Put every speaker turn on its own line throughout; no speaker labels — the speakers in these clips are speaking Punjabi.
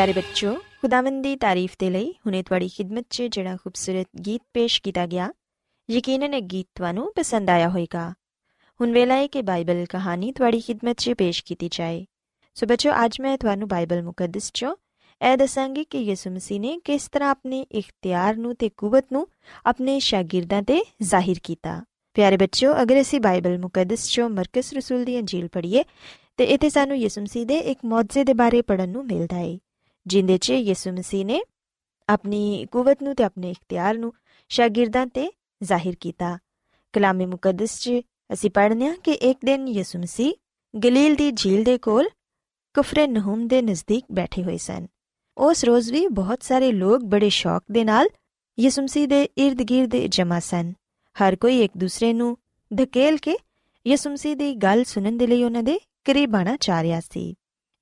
ਪਿਆਰੇ ਬੱਚੋ ਖੁਦਾਵੰਦ ਦੀ ਤਾਰੀਫ ਦੇ ਲਈ ਹੁਣੇ ਤੁਹਾਡੀ ਖidmat 'ਚ ਜਿਹੜਾ ਖੂਬਸੂਰਤ ਗੀਤ ਪੇਸ਼ ਕੀਤਾ ਗਿਆ, ਯਕੀਨਨ ਇਹ ਗੀਤ ਤੁਹਾਨੂੰ ਪਸੰਦ ਆਇਆ ਹੋਵੇਗਾ। ਹੁਣ ਵੇਲਾ ਹੈ ਕਿ ਬਾਈਬਲ ਕਹਾਣੀ ਤੁਹਾਡੀ ਖidmat 'ਚ ਪੇਸ਼ ਕੀਤੀ ਜਾਏ। ਸੋ ਬੱਚੋ ਅੱਜ ਮੈਂ ਤੁਹਾਨੂੰ ਬਾਈਬਲ ਮੁਕੱਦਸ 'ਚੋਂ ਇਹ ਦੱਸਾਂਗੀ ਕਿ ਯਿਸੂ ਮਸੀਹ ਨੇ ਕਿਸ ਤਰ੍ਹਾਂ ਆਪਣੇ ਇਖਤਿਆਰ ਨੂੰ ਤੇ ਕੂਵਤ ਨੂੰ ਆਪਣੇ ਸ਼ਾਗਿਰਦਾਂ ਤੇ ਜ਼ਾਹਿਰ ਕੀਤਾ। ਪਿਆਰੇ ਬੱਚਿਓ, ਅਗਰ ਅਸੀਂ ਬਾਈਬਲ ਮੁਕੱਦਸ 'ਚੋਂ ਮਰਕਸ ਰਸੂਲ ਦੀ ਅੰਜੀਲ ਪੜ੍ਹੀਏ, ਤੇ ਇੱਥੇ ਸਾਨੂੰ ਯਿਸੂ ਮਸੀਹ ਦੇ ਇੱਕ ਮੌਜਜ਼ੇ ਦੇ ਬਾਰੇ ਪੜਨ ਨੂੰ ਮਿਲਦਾ ਹੈ ਜਿੰਦੇ 'ਚ ਯਿਸੂ ਮਸੀਹ ਨੇ ਆਪਣੀ ਕੂਵਤ ਨੂੰ ਤੇ ਆਪਣੇ ਇਖਤਿਆਰ ਨੂੰ ਸ਼ਾਗਿਰਦਾਂ ਤੇ ਜ਼ਾਹਿਰ ਕੀਤਾ। ਕਲਾਮੇ ਮੁਕੱਦਸ 'ਚ ਅਸੀਂ ਪੜ੍ਹਨੇ ਆ ਕਿ ਇੱਕ ਦਿਨ ਯਿਸੂ ਮਸੀਹ ਗਲੀਲ ਦੀ ਝੀਲ ਦੇ ਕੋਲ ਕੁਫਰੇ ਨਹੂਮ ਦੇ ਨਜ਼ਦੀਕ ਬੈਠੇ ਹੋਏ ਸਨ। ਉਸ ਰੋਜ਼ ਵੀ ਬਹੁਤ ਸਾਰੇ ਲੋਕ ਬੜੇ ਸ਼ੌਕ ਦੇ ਨਾਲ ਯਿਸੂ ਮਸੀਹ ਦੇ ird-gird ਜਮਾ ਸਨ। ਹਰ ਕੋਈ ਇੱਕ ਦੂਸਰੇ ਨੂੰ ਧਕੇਲ ਕੇ ਯਿਸੂ ਮਸੀਹ ਦੀ ਗੱਲ ਸੁਣਨ ਦੇ ਲਈ ਉਹਨਾਂ ਦੇ ਕਰੀਬ ਆਣਾ ਚਾਹ ਰਿਹਾ ਸੀ।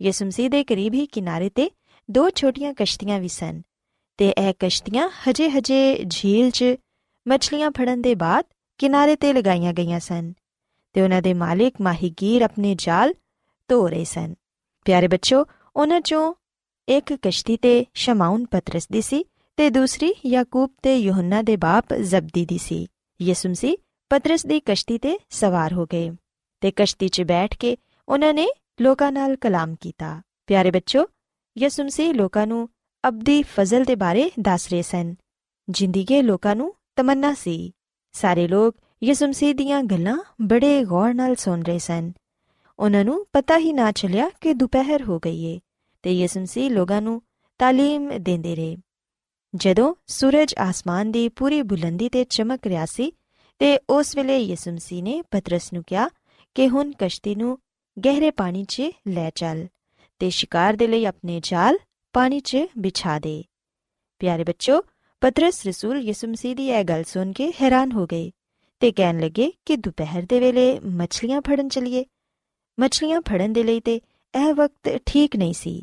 ਯਿਸੂ ਮਸੀਹ ਦੇ ਕਰੀਬ ਹੀ ਕਿਨਾਰੇ ਤੇ ਦੋ ਛੋਟੀਆਂ ਕਸ਼ਤੀਆਂ ਵੀ ਸਨ ਤੇ ਇਹ ਕਸ਼ਤੀਆਂ ਹਜੇ-ਹਜੇ ਝੀਲ 'ਚ ਮੱਛਲੀਆਂ ਫੜਨ ਦੇ ਬਾਅਦ ਕਿਨਾਰੇ ਤੇ ਲਗਾਈਆਂ ਗਈਆਂ ਸਨ ਤੇ ਉਹਨਾਂ ਦੇ ਮਾਲਿਕ ਮਾਹੀਗੀਰ ਆਪਣੇ ਜਾਲ ਧੋ ਰਹੇ ਸਨ। ਪਿਆਰੇ ਬੱਚੋ, ਉਹਨਾਂ 'ਚੋਂ ਇੱਕ ਕਸ਼ਤੀ ਤੇ ਸ਼ਮਾਉਨ ਪਤਰਸ ਦੀ ਸੀ ਤੇ ਦੂਸਰੀ ਯਾਕੂਬ ਤੇ ਯੋਹੰਨਾ ਦੇ ਬਾਪ ਜ਼ਬਦੀ ਦੀ ਸੀ। ਯਿਸੂ ਮਸੀਹ ਪਤਰਸ ਦੀ ਕਸ਼ਤੀ ਤੇ ਸਵਾਰ ਹੋ ਗਏ ਤੇ ਕਸ਼ਤੀ 'ਚ ਬੈਠ ਕੇ ਉਹਨਾਂ ਨੇ ਲੋਕਾਂ ਨਾਲ ਕਲਾਮ ਕੀਤਾ। ਪਿਆਰੇ ਬੱਚੋ ਯਿਸੂ ਮਸੀਹ ਲੋਕਾਂ ਨੂੰ ਅਬਦੀ ਫਜ਼ਲ ਦੇ ਬਾਰੇ ਦੱਸ ਰਹੇ ਸਨ। ਜ਼ਿੰਦਗੀ ਲੋਕਾਂ ਨੂੰ ਤਮੰਨਾ ਸੀ। ਸਾਰੇ ਲੋਕ ਯਿਸੂ ਮਸੀਹ ਦੀਆਂ ਗੱਲਾਂ ਬੜੇ ਗੌਰ ਨਾਲ ਸੁਣ ਰਹੇ ਸਨ। ਉਹਨਾਂ ਨੂੰ ਪਤਾ ਹੀ ਨਾ ਚੱਲਿਆ ਕਿ ਦੁਪਹਿਰ ਹੋ ਗਈ ਏ ਤੇ ਯਿਸੂ ਮਸੀਹ ਲੋਕਾਂ ਨੂੰ ਤਾਲੀਮ ਦਿੰਦੇ ਰਹੇ। ਜਦੋਂ ਸੂਰਜ ਆਸਮਾਨ ਦੀ ਪੂਰੀ ਬੁਲੰਦੀ ਤੇ ਚਮਕ ਰਿਹਾ ਸੀ ਤੇ ਉਸ ਵੇਲੇ ਯਿਸੂ ਮਸੀਹ ਨੇ ਪਤਰਸ ਨੂੰ ਕਿਹਾ ਕਿ ਹੁਣ ਕਸ਼ਤੀ ਨੂੰ ਗਹਿਰੇ ਪਾਣੀ 'ਚ ਲੈ ਚੱਲ। ਤੇ ਸ਼ਿਕਾਰ ਦੇ ਲਈ ਆਪਣੇ ਜਾਲ ਪਾਣੀ 'ਚ ਵਿਛਾ ਦੇ। ਪਿਆਰੇ ਬੱਚੋ, ਪਤਰਸ ਰਸੂਲ ਯਿਸੂ ਮਸੀਹ ਦੀ ਇਹ ਗੱਲ ਸੁਣ ਕੇ ਹੈਰਾਨ ਹੋ ਗਏ ਤੇ ਕਹਿਣ ਲੱਗੇ ਕਿ ਦੁਪਹਿਰ ਦੇ ਵੇਲੇ ਮੱਛਲੀਆਂ ਫੜਨ ਚਲੀਏ। ਮੱਛਲੀਆਂ ਫੜਨ ਦੇ ਲਈ ਤੇ ਇਹ ਵਕਤ ਠੀਕ ਨਹੀਂ ਸੀ।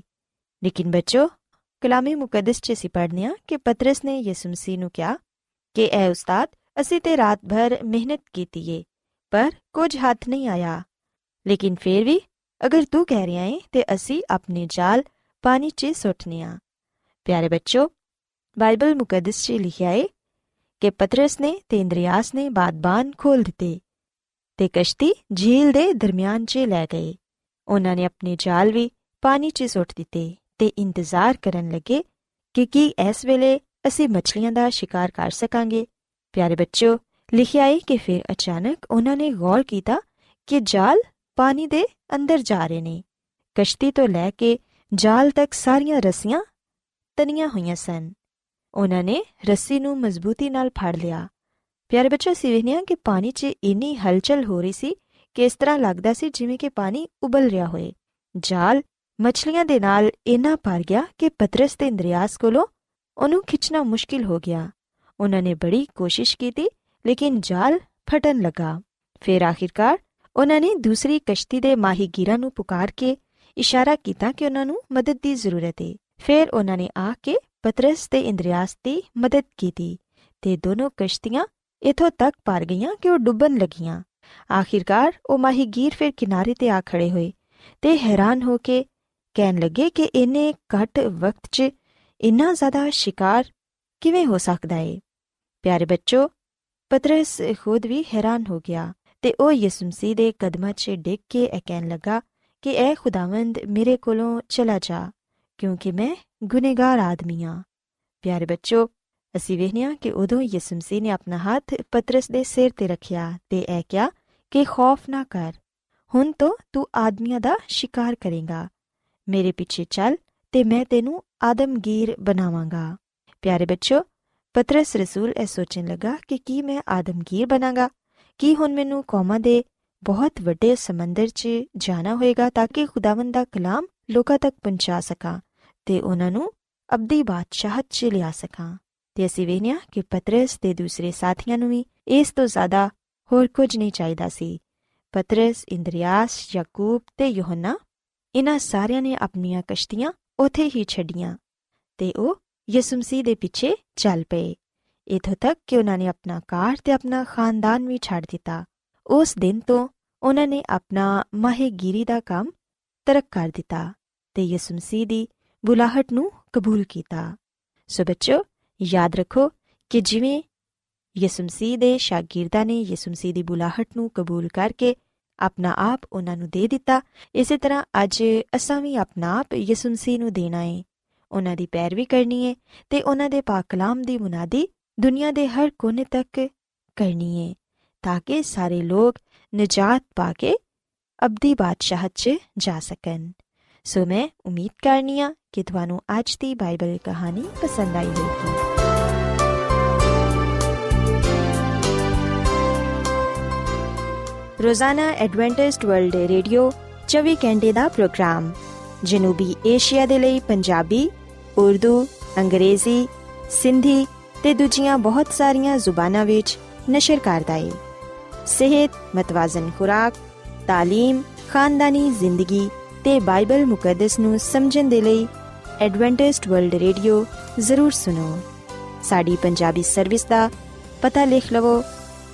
ਲੇਕਿਨ ਬੱਚੋ, ਕਲਾਮੀ ਮੁਕੱਦਸ 'ਚ ਅਸੀਂ ਪੜ੍ਹਨੇ ਆ ਕਿ ਪਤਰਸ ਨੇ ਯਿਸੂ ਮਸੀਹ ਨੂੰ ਕਿਹਾ ਕਿ ਐ ਉਸਤਾਦ ਅਸੀਂ ਤੇ ਰਾਤ ਭਰ ਮਿਹਨਤ ਕੀਤੀ ਏ, ਪਰ ਕੁਝ ਹੱਥ ਨਹੀਂ ਆਇਆ। ਲੇਕਿਨ ਫੇਰ ਵੀ ਅਗਰ ਤੂੰ ਕਹਿ ਰਿਹਾ ਹੈ ਤੇ ਅਸੀਂ ਆਪਣੇ ਜਾਲ ਪਾਣੀ 'ਚ ਸੁੱਟਨੇ ਆ। ਪਿਆਰੇ ਬੱਚੋ, ਬਾਈਬਲ ਮੁਕੱਦਸ 'ਚ ਲਿਖਿਆ ਹੈ ਕਿ ਪਤਰਸ ਨੇ ਤੇ ਇੰਦਰੀਆਸ ਨੇ ਬਾਦਬਾਨ ਖੋਲ ਦਿੱਤੇ ਤੇ ਕਸ਼ਤੀ ਝੀਲ ਦੇ ਦਰਮਿਆਨ 'ਚ ਲੈ ਗਏ। ਉਹਨਾਂ ਨੇ ਆਪਣੇ ਜਾਲ ਵੀ ਪਾਣੀ 'ਚ ਸੁੱਟ ਦਿੱਤੇ ਤੇ ਇੰਤਜ਼ਾਰ ਕਰਨ ਲੱਗੇ ਕਿ ਕੀ ਇਸ ਵੇਲੇ ਅਸੀਂ ਮੱਛਲੀਆਂ ਦਾ ਸ਼ਿਕਾਰ ਕਰ ਸਕਾਂਗੇ। ਪਿਆਰੇ ਬੱਚੋ, ਲਿਖਿਆ ਹੈ ਕਿ ਫਿਰ ਅਚਾਨਕ ਉਹਨਾਂ ਨੇ ਗੌਰ ਕੀਤਾ ਕਿ ਜਾਲ ਪਾਣੀ ਦੇ ਅੰਦਰ ਜਾ ਰਹੇ ਨੇ। ਕਸ਼ਤੀ ਤੋਂ ਲੈ ਕੇ ਜਾਲ ਤੱਕ ਸਾਰੀਆਂ ਰੱਸੀਆਂ ਤਨੀਆਂ ਹੋਈਆਂ ਸਨ। ਉਹਨਾਂ ਨੇ ਰੱਸੀ ਨੂੰ ਮਜ਼ਬੂਤੀ ਨਾਲ ਫੜ ਲਿਆ। ਪਿਆਰੇ ਬੱਚੋ ਸਿਵਹਨੀਆਂ ਕਿ ਪਾਣੀ 'ਚ ਇੰਨੀ ਹਲਚਲ ਹੋ ਰਹੀ ਸੀ ਕਿ ਇਸ ਤਰ੍ਹਾਂ ਲੱਗਦਾ ਸੀ ਜਿਵੇਂ ਕਿ ਪਾਣੀ ਉਬਲ ਰਿਹਾ ਹੋਏ ਜਾਲ ਮੱਛਲੀਆਂ ਦੇ ਨਾਲ ਇੰਨਾ ਭਰ ਗਿਆ ਕਿ ਪਤਰਸ ਤੇ ਇੰਦਰੀਆਸ ਕੋਲੋਂ ਉਹਨੂੰ ਖਿੱਚਣਾ ਮੁਸ਼ਕਿਲ ਹੋ ਗਿਆ। ਉਹਨਾਂ ਨੇ ਬੜੀ ਕੋਸ਼ਿਸ਼ ਕੀਤੀ, ਲੇਕਿਨ ਜਾਲ ਫਟਣ ਲੱਗਾ। ਫਿਰ ਆਖਿਰਕਾਰ ਉਹਨਾਂ ਨੇ ਦੂਸਰੀ ਕਸ਼ਤੀ ਦੇ ਮਾਹੀਗੀਰਾਂ ਨੂੰ ਪੁਕਾਰ ਕੇ ਇਸ਼ਾਰਾ ਕੀਤਾ ਕਿ ਉਹਨਾਂ ਨੂੰ ਮਦਦ ਦੀ ਜ਼ਰੂਰਤ ਹੈ ਫਿਰ ਉਹਨਾਂ ਨੇ ਆ ਕੇ ਪਤਰਸ ਤੇ ਇੰਦਰੀਆਸ ਦੀ ਮਦਦ ਕੀਤੀ ਤੇ ਦੋਨੋਂ ਕਸ਼ਤੀਆਂ ਇਥੋਂ ਤੱਕ ਪਾਰ ਗਈਆਂ ਕਿ ਉਹ ਡੁੱਬਣ ਲੱਗੀਆਂ। ਆਖਿਰਕਾਰ ਉਹ ਮਾਹੀਗੀਰ ਫਿਰ ਕਿਨਾਰੇ ਤੇ ਆ ਖੜੇ ਹੋਏ ਤੇ ਹੈਰਾਨ ਹੋ ਕੇ ਕਹਿਣ ਲੱਗੇ ਕਿ ਇਹਨੇ ਘੱਟ ਵਕਤ 'ਚ ਇੰਨਾ ਜ਼ਿਆਦਾ ਸ਼ਿਕਾਰ ਕਿਵੇਂ ਹੋ ਸਕਦਾ ਏ? ਪਿਆਰੇ ਬੱਚੋ, ਪਤਰਸ ਖੁਦ ਵੀ ਹੈਰਾਨ ਹੋ ਗਿਆ। ਤੇ ਉਹ ਯਿਸੂ ਮਸੀਹ ਦੇ ਕਦਮਾਂ 'ਚ ਡਿੱਗ ਕੇ ਇਹ ਕਹਿਣ ਲੱਗਾ ਕਿ ਐ ਖੁਦਾਵੰਦ ਮੇਰੇ ਕੋਲੋਂ ਚਲਾ ਜਾ, ਕਿਉਂਕਿ ਮੈਂ ਗੁਨੇਗਾਰ ਆਦਮੀ ਆ ਪਿਆਰੇ ਬੱਚੋ, ਅਸੀਂ ਵੇਖਿਆ ਕਿ ਉਦੋਂ ਯਿਸੂ ਮਸੀਹ ਨੇ ਆਪਣਾ ਹੱਥ ਪਤਰਸ ਦੇ ਸਿਰ ਤੇ ਰੱਖਿਆ ਤੇ ਇਹ ਕਿਹਾ ਕਿ ਖੌਫ ਨਾ ਕਰ, ਹੁਣ ਤੋਂ ਤੂੰ ਆਦਮੀਆਂ ਦਾ ਸ਼ਿਕਾਰ ਕਰੇਗਾ। ਮੇਰੇ ਪਿੱਛੇ ਚੱਲ ਤੇ ਮੈਂ ਤੈਨੂੰ ਆਦਮਗੀਰ ਬਣਾਵਾਂਗਾ। ਪਿਆਰੇ ਬੱਚੋ, ਪਤਰਸ ਰਸੂਲ ਇਹ ਸੋਚਣ ਲੱਗਾ ਕਿ ਕੀ ਮੈਂ ਆਦਮਗੀਰ ਬਣਾਗਾ? ਕੀ ਹੁਣ ਮੈਨੂੰ ਕੌਮਾਂ ਦੇ ਬਹੁਤ ਵੱਡੇ ਸਮੁੰਦਰ 'ਚ ਜਾਣਾ ਹੋਏਗਾ ਤਾਂ ਕਿ ਖੁਦਾਵੰਦ ਦਾ ਕਲਾਮ ਲੋਕਾਂ ਤੱਕ ਪਹੁੰਚਾ ਸਕਾਂ ਤੇ ਉਹਨਾਂ ਨੂੰ ਅਬਦੀ ਬਾਦਸ਼ਾਹਤ 'ਚ ਲਿਆ ਸਕਾਂ। ਤੇ ਅਸੀਂ ਵੇਖਿਆ ਕਿ ਪਤਰਸ ਤੇ ਦੂਸਰੇ ਸਾਥੀਆਂ ਨੂੰ ਵੀ ਇਸ ਤੋਂ ਜ਼ਿਆਦਾ ਹੋਰ ਕੁਝ ਨਹੀਂ ਚਾਹੀਦਾ ਸੀ। ਪਤਰਸ, ਇੰਦਰੀਆਸ, ਯਾਕੂਬ ਤੇ ਯੋਹੰਨਾ ਇਹਨਾਂ ਸਾਰਿਆਂ ਨੇ ਆਪਣੀਆਂ ਕਸ਼ਤੀਆਂ ਉਥੇ ਹੀ ਛੱਡੀਆਂ ਤੇ ਉਹ ਯਿਸੂ ਮਸੀਹ ਦੇ ਪਿੱਛੇ ਚੱਲ ਪਏ। ਇਥੋਂ ਤੱਕ ਕਿ ਉਹਨਾਂ ਨੇ ਆਪਣਾ ਕਾਰ ਤੇ ਆਪਣਾ ਖਾਨਦਾਨ ਵੀ ਛੱਡ ਦਿੱਤਾ ਉਸ ਦਿਨ ਤੋਂ ਉਹਨਾਂ ਨੇ ਆਪਣਾ ਮਾਹੇਗੀਰੀ ਦਾ ਕੰਮ ਤਰਕ ਕਰ ਦਿੱਤਾ ਤੇ ਯਿਸੂ ਮਸੀਹ ਦੀ ਬੁਲਾਹਟ ਨੂੰ ਕਬੂਲ ਕੀਤਾ ਸੋ ਬੱਚੋ ਯਾਦ ਰੱਖੋ ਕਿ ਜਿਵੇਂ ਯਿਸੂ ਮਸੀਹ ਦੇ ਸ਼ਾਗਿਰਦਾਂ ਨੇ ਯਿਸੂ ਮਸੀਹ ਦੀ ਬੁਲਾਹਟ ਨੂੰ ਕਬੂਲ ਕਰਕੇ ਆਪਣਾ ਆਪ ਉਹਨਾਂ ਨੂੰ ਦੇ ਦਿੱਤਾ ਇਸੇ ਤਰ੍ਹਾਂ ਅੱਜ ਅਸਾਂ ਵੀ ਆਪਣਾ ਆਪ ਯਿਸੂ ਮਸੀਹ ਨੂੰ ਦੇਣਾ ਹੈ ਉਹਨਾਂ ਦੀ ਪੈਰਵੀ ਕਰਨੀ ਹੈ ਤੇ ਉਹਨਾਂ ਦੇ ਪਾਕ ਕਲਾਮ ਦੀ ਮੁਨਾਦੀ ਦੁਨੀਆ ਦੇ ਹਰ ਕੋਨੇ ਤੱਕ ਕਰਨੀ ਹੈ ਤਾਂ ਕਿ ਸਾਰੇ ਲੋਕ ਨਜਾਤ ਪਾ ਕੇ ਅਬਦੀ ਬਾਦਸ਼ਾਹਤ 'ਚ ਜਾ ਸਕਣ। ਸੋ ਮੈਂ ਉਮੀਦ ਕਰਨੀਆ ਕਿ ਤੁਹਾਨੂੰ ਅੱਜ ਦੀ ਬਾਈਬਲ ਕਹਾਣੀ ਪਸੰਦ ਆਈ ਹੋਵੇਗੀ। ਰੋਜ਼ਾਨਾ ਐਡਵੈਂਟਿਸਟ ਵਰਲਡ ਰੇਡੀਓ 24 ਘੰਟੇ ਦਾ ਪ੍ਰੋਗਰਾਮ, ਜਨੂਬੀ ਏਸ਼ੀਆ ਦੇ ਲਈ ਪੰਜਾਬੀ, ਉਰਦੂ, ਅੰਗਰੇਜ਼ੀ, ਸਿੰਧੀ ਤੇ ਦੂਜੀਆਂ ਬਹੁਤ ਸਾਰੀਆਂ ਜ਼ੁਬਾਨਾਂ ਵਿੱਚ ਨਸ਼ਰ ਕਰਦਾ ਹੈ ਸਿਹਤ ਮਤਵਾਜ਼ਨ ਖੁਰਾਕ تعلیم ਖਾਨਦਾਨੀ ਜ਼ਿੰਦਗੀ ਤੇ ਬਾਈਬਲ ਮੁਕੱਦਸ ਨੂੰ ਸਮਝਣ ਦੇ ਲਈ ਐਡਵੈਂਟਿਸਟ ਵਰਲਡ ਰੇਡੀਓ ਜ਼ਰੂਰ ਸੁਨੋ ਸਾਡੀ ਪੰਜਾਬੀ ਸਰਵਿਸ ਦਾ ਪਤਾ ਲਿਖ ਲਵੋ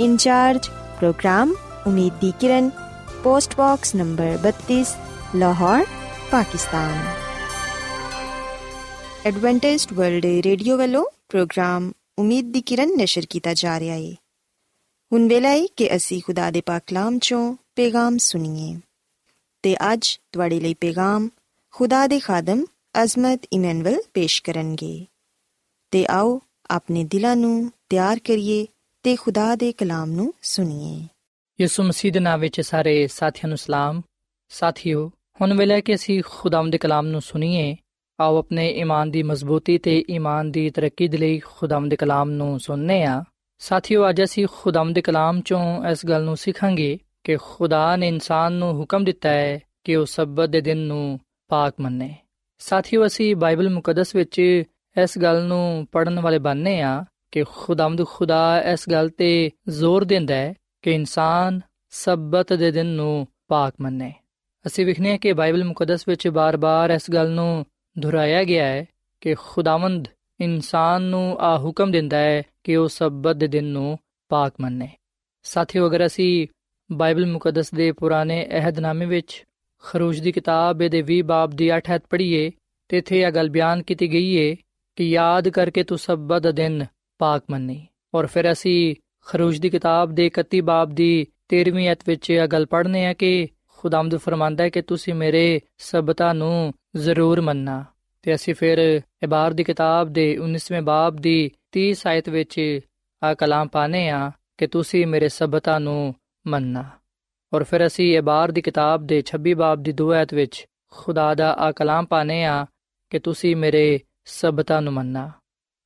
ਇਨਚਾਰਜ ਪ੍ਰੋਗਰਾਮ ਉਮੀਦ ਦੀ ਕਿਰਨ post box number 32 Lahore Pakistan Adventist world radio ਵੱਲੋਂ ਪ੍ਰੋਗਰਾਮ ਉਮੀਦ ਦੀ ਕਿਰਨ ਨਿਸ਼ਰ ਕੀਤਾ ਜਾ ਰਿਹਾ ਹੈ ਹੁਣ ਵੇਲਾ ਹੈ ਕਿ ਅਸੀਂ ਖੁਦਾ ਦੇ ਪਾਕ ਕਲਾਮ ਚੋਂ ਪੈਗਾਮ ਸੁਣੀਏ। ਤੇ ਅੱਜ ਤੁਹਾਡੇ ਲਈ ਪੈਗਾਮ ਖੁਦਾ ਦੇ ਖਾਦਮ ਅਜ਼ਮਤ ਇਮਨੁਅਲ ਪੇਸ਼ ਕਰਨਗੇ। ਤੇ ਆਓ ਆਪਣੇ ਦਿਲਾਂ ਨੂੰ ਤਿਆਰ ਕਰੀਏ ਤੇ ਖੁਦਾ ਦੇ ਕਲਾਮ ਨੂੰ ਸੁਣੀਏ।
ਯਿਸੂ ਮਸੀਹ ਦੇ ਨਾਮ ਵਿੱਚ ਸਾਰੇ ਸਾਥੀਆਂ ਨੂੰ ਸਲਾਮ। ਸਾਥੀਓ, ਹੁਣ ਵੇਲੇ ਕਿ ਅਸੀਂ ਖੁਦਾਮ ਦੇ ਕਲਾਮ ਨੂੰ ਸੁਣੀਏ ਆਓ ਆਪਣੇ ਈਮਾਨ ਦੀ ਮਜ਼ਬੂਤੀ ਤੇ ਈਮਾਨ ਦੀ ਤਰੱਕੀ ਦੇ ਲਈ ਖੁਦਾਵੰਦ ਦੇ ਕਲਾਮ ਨੂੰ ਸੁਣਨੇ ਆ। ਸਾਥੀਓ, ਅੱਜ ਅਸੀਂ ਖੁਦਾਵੰਦ ਦੇ ਕਲਾਮ ਚੋਂ ਇਸ ਗੱਲ ਨੂੰ ਸਿੱਖਾਂਗੇ ਕਿ ਖੁਦਾ ਨੇ ਇਨਸਾਨ ਨੂੰ ਹੁਕਮ ਦਿੱਤਾ ਹੈ ਕਿ ਉਹ ਸਬਤ ਦੇ ਦਿਨ ਨੂੰ ਪਾਕ ਮੰਨੇ। ਸਾਥੀਓ, ਅਸੀਂ ਬਾਈਬਲ ਮੁਕੱਦਸ ਵਿੱਚ ਇਸ ਗੱਲ ਨੂੰ ਪੜਨ ਵਾਲੇ ਬਣਨੇ ਆ ਕਿ ਖੁਦਾਵੰਦ ਖੁਦਾ ਇਸ ਗੱਲ ਤੇ ਜ਼ੋਰ ਦਿੰਦਾ ਹੈ ਕਿ ਇਨਸਾਨ ਸਬਤ ਦੇ ਦਿਨ ਨੂੰ ਪਾਕ ਮੰਨੇ। ਅਸੀਂ ਵਿਖਨੇ ਕਿ ਬਾਈਬਲ ਮੁਕੱਦਸ ਵਿੱਚ ਬਾਰ-ਬਾਰ ਇਸ ਗੱਲ ਨੂੰ ਦੁਹਰਾਇਆ ਗਿਆ ਹੈ ਕਿ ਖੁਦਾਵੰਦ ਇਨਸਾਨ ਨੂੰ ਆ ਹੁਕਮ ਦਿੰਦਾ ਹੈ ਕਿ ਉਹ ਸਬਤ ਦੇ ਦਿਨ ਨੂੰ ਪਾਕ ਮੰਨੇ। ਸਾਥੀਓ, ਅਗਰ ਅਸੀਂ ਬਾਈਬਲ ਮੁਕੱਦਸ ਦੇ ਪੁਰਾਣੇ ਅਹਿਦਨਾਮੇ ਵਿੱਚ ਖਰੂਜ ਦੀ ਕਿਤਾਬ ਦੇ 20 ਬਾਬ ਦੀ 8 ਹੱਥ ਪੜ੍ਹੀਏ, ਤੇ ਇਥੇ ਇਹ ਗੱਲ ਬਿਆਨ ਕੀਤੀ ਗਈ ਹੈ ਕਿ ਯਾਦ ਕਰਕੇ ਤੂੰ ਸਬਤ ਦਾ ਦਿਨ ਪਾਕ ਮੰਨੀ। ਔਰ ਫਿਰ ਅਸੀਂ ਖਰੂਜ ਦੀ ਕਿਤਾਬ ਦੇ 31 ਬਾਬ ਦੀ 13ਵੀਂ ਅਧ ਵਿੱਚ ਇਹ ਗੱਲ ਪੜ੍ਹਨੇ ਆ ਕਿ ਖੁਦਾਮਦ ਫਰਮਾਂਦਾ ਹੈ ਕਿ ਤੁਸੀਂ ਮੇਰੇ ਸਬਤਾਂ ਨੂੰ ਜ਼ਰੂਰ ਮੰਨਣਾ। ਤੇ ਅਸੀਂ ਫਿਰ ਇਬਾਰ ਦੀ ਕਿਤਾਬ ਦੇ 19ਵੇਂ ਬਾਬ ਦੀ 30 ਆਇਤ ਵਿੱਚ ਆ ਕਲਾਮ ਪਾਣੇ ਆ ਕਿ ਤੁਸੀਂ ਮੇਰੇ ਸਬਤਾਂ ਨੂੰ ਮੰਨਣਾ। ਔਰ ਫਿਰ ਅਸੀਂ ਇਬਾਰ ਦੀ ਕਿਤਾਬ ਦੇ 26 ਬਾਬ ਦੀ 2 ਆਇਤ ਵਿੱਚ ਖੁਦਾ ਦਾ ਆ ਕਲਾਮ ਪਾਣੇ ਆ ਕਿ ਤੁਸੀਂ ਮੇਰੇ ਸਬਤਾਂ ਨੂੰ ਮੰਨਣਾ।